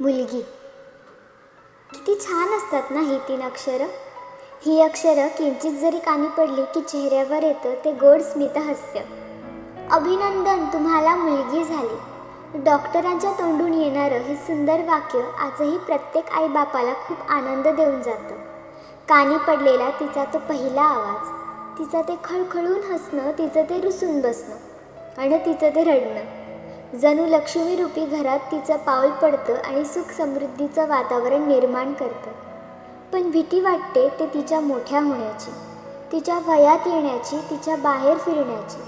मुलगी. किती छान असतात ना ही तीन अक्षरं. ही अक्षरं किंचित जरी कानी पडली की चेहऱ्यावर येतं ते गोड स्मितहास्य अभिनंदन तुम्हाला मुलगी झाली. डॉक्टरांच्या तोंडून येणारं हे सुंदर वाक्य आजही प्रत्येक आईबापाला खूप आनंद देऊन जातं. कानी पडलेला तिचा तो पहिला आवाज तिचं ते खळखळून हसणं तिचं ते रुसून बसणं आणि तिचं ते रडणं. जणू लक्ष्मीरूपी घरात तिचं पाऊल पडतं आणि सुख समृद्धीचं वातावरण निर्माण करतं. पण भीती वाटते ते तिच्या मोठ्या होण्याची. तिच्या वयात येण्याची तिच्या बाहेर फिरण्याची.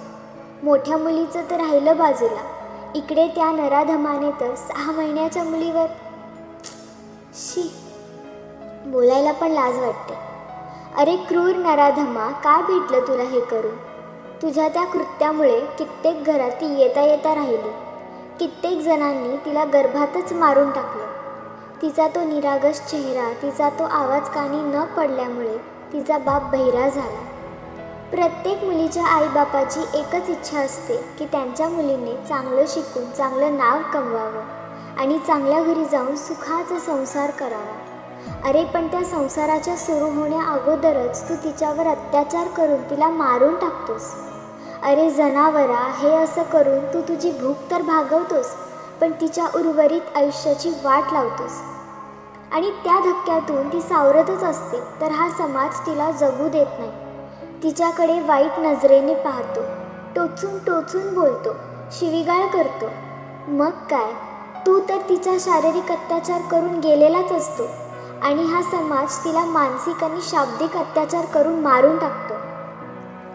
मोठ्या मुलीचं तर राहिलं बाजूला. इकडे त्या नराधमाने तर सहा महिन्याच्या मुलीवर. शी बोलायला पण लाज वाटते. अरे क्रूर नराधमा का भेटलं तुला हे करून? तुझ्या त्या कृत्यामुळे कित्येक घरात ती येता येता राहिली. कित्येक जणांनी तिला गर्भातच मारून टाकलं. तिचा तो निरागस चेहरा तिचा तो आवाज कानी न पडल्यामुळे तिचा बाप बहिरा झाला. प्रत्येक मुलीच्या आईबापाची एकच इच्छा असते की त्यांच्या मुलीने चांगलं शिकून चांगलं नाव कमवावं आणि चांगल्या घरी जाऊन सुखाचा संसार करावा. अरे पण त्या संसाराच्या सुरू होण्या अगोदरच तू तिच्यावर अत्याचार करून तिला मारून टाकतोस. अरे जनावरा हे असं करून तू तुझी भूक तर भागवतोस पण तिच्या उर्वरित आयुष्याची वाट लावतोस. आणि त्या धक्क्यातून ती सावरतच असते तर हा समाज तिला जगू देत नाही. तिच्याकडे वाईट नजरेने पाहतो टोचून टोचून बोलतो शिवीगाळ करतो. मग काय? तू तर तिचा शारीरिक अत्याचार करून गेलेलाच असतो आणि हा समाज तिला मानसिक आणि शाब्दिक अत्याचार करून मारून टाकतो.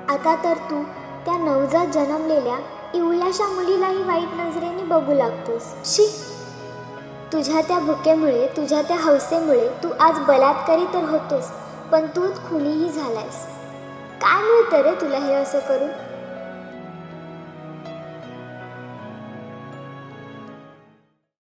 आता तर तू त्या नवजात जन्मलेल्या इवल्याशा मुलीलाही वाईट नजरेने बघू लागतोस. शी! तुझ्या त्या भुकेमुळे तुझ्या त्या हौसेमुळे तू आज बलात्कारी तर होतोस पण तूच खुनीही झालायस. काय मिळतं रे तुला हे असं करून?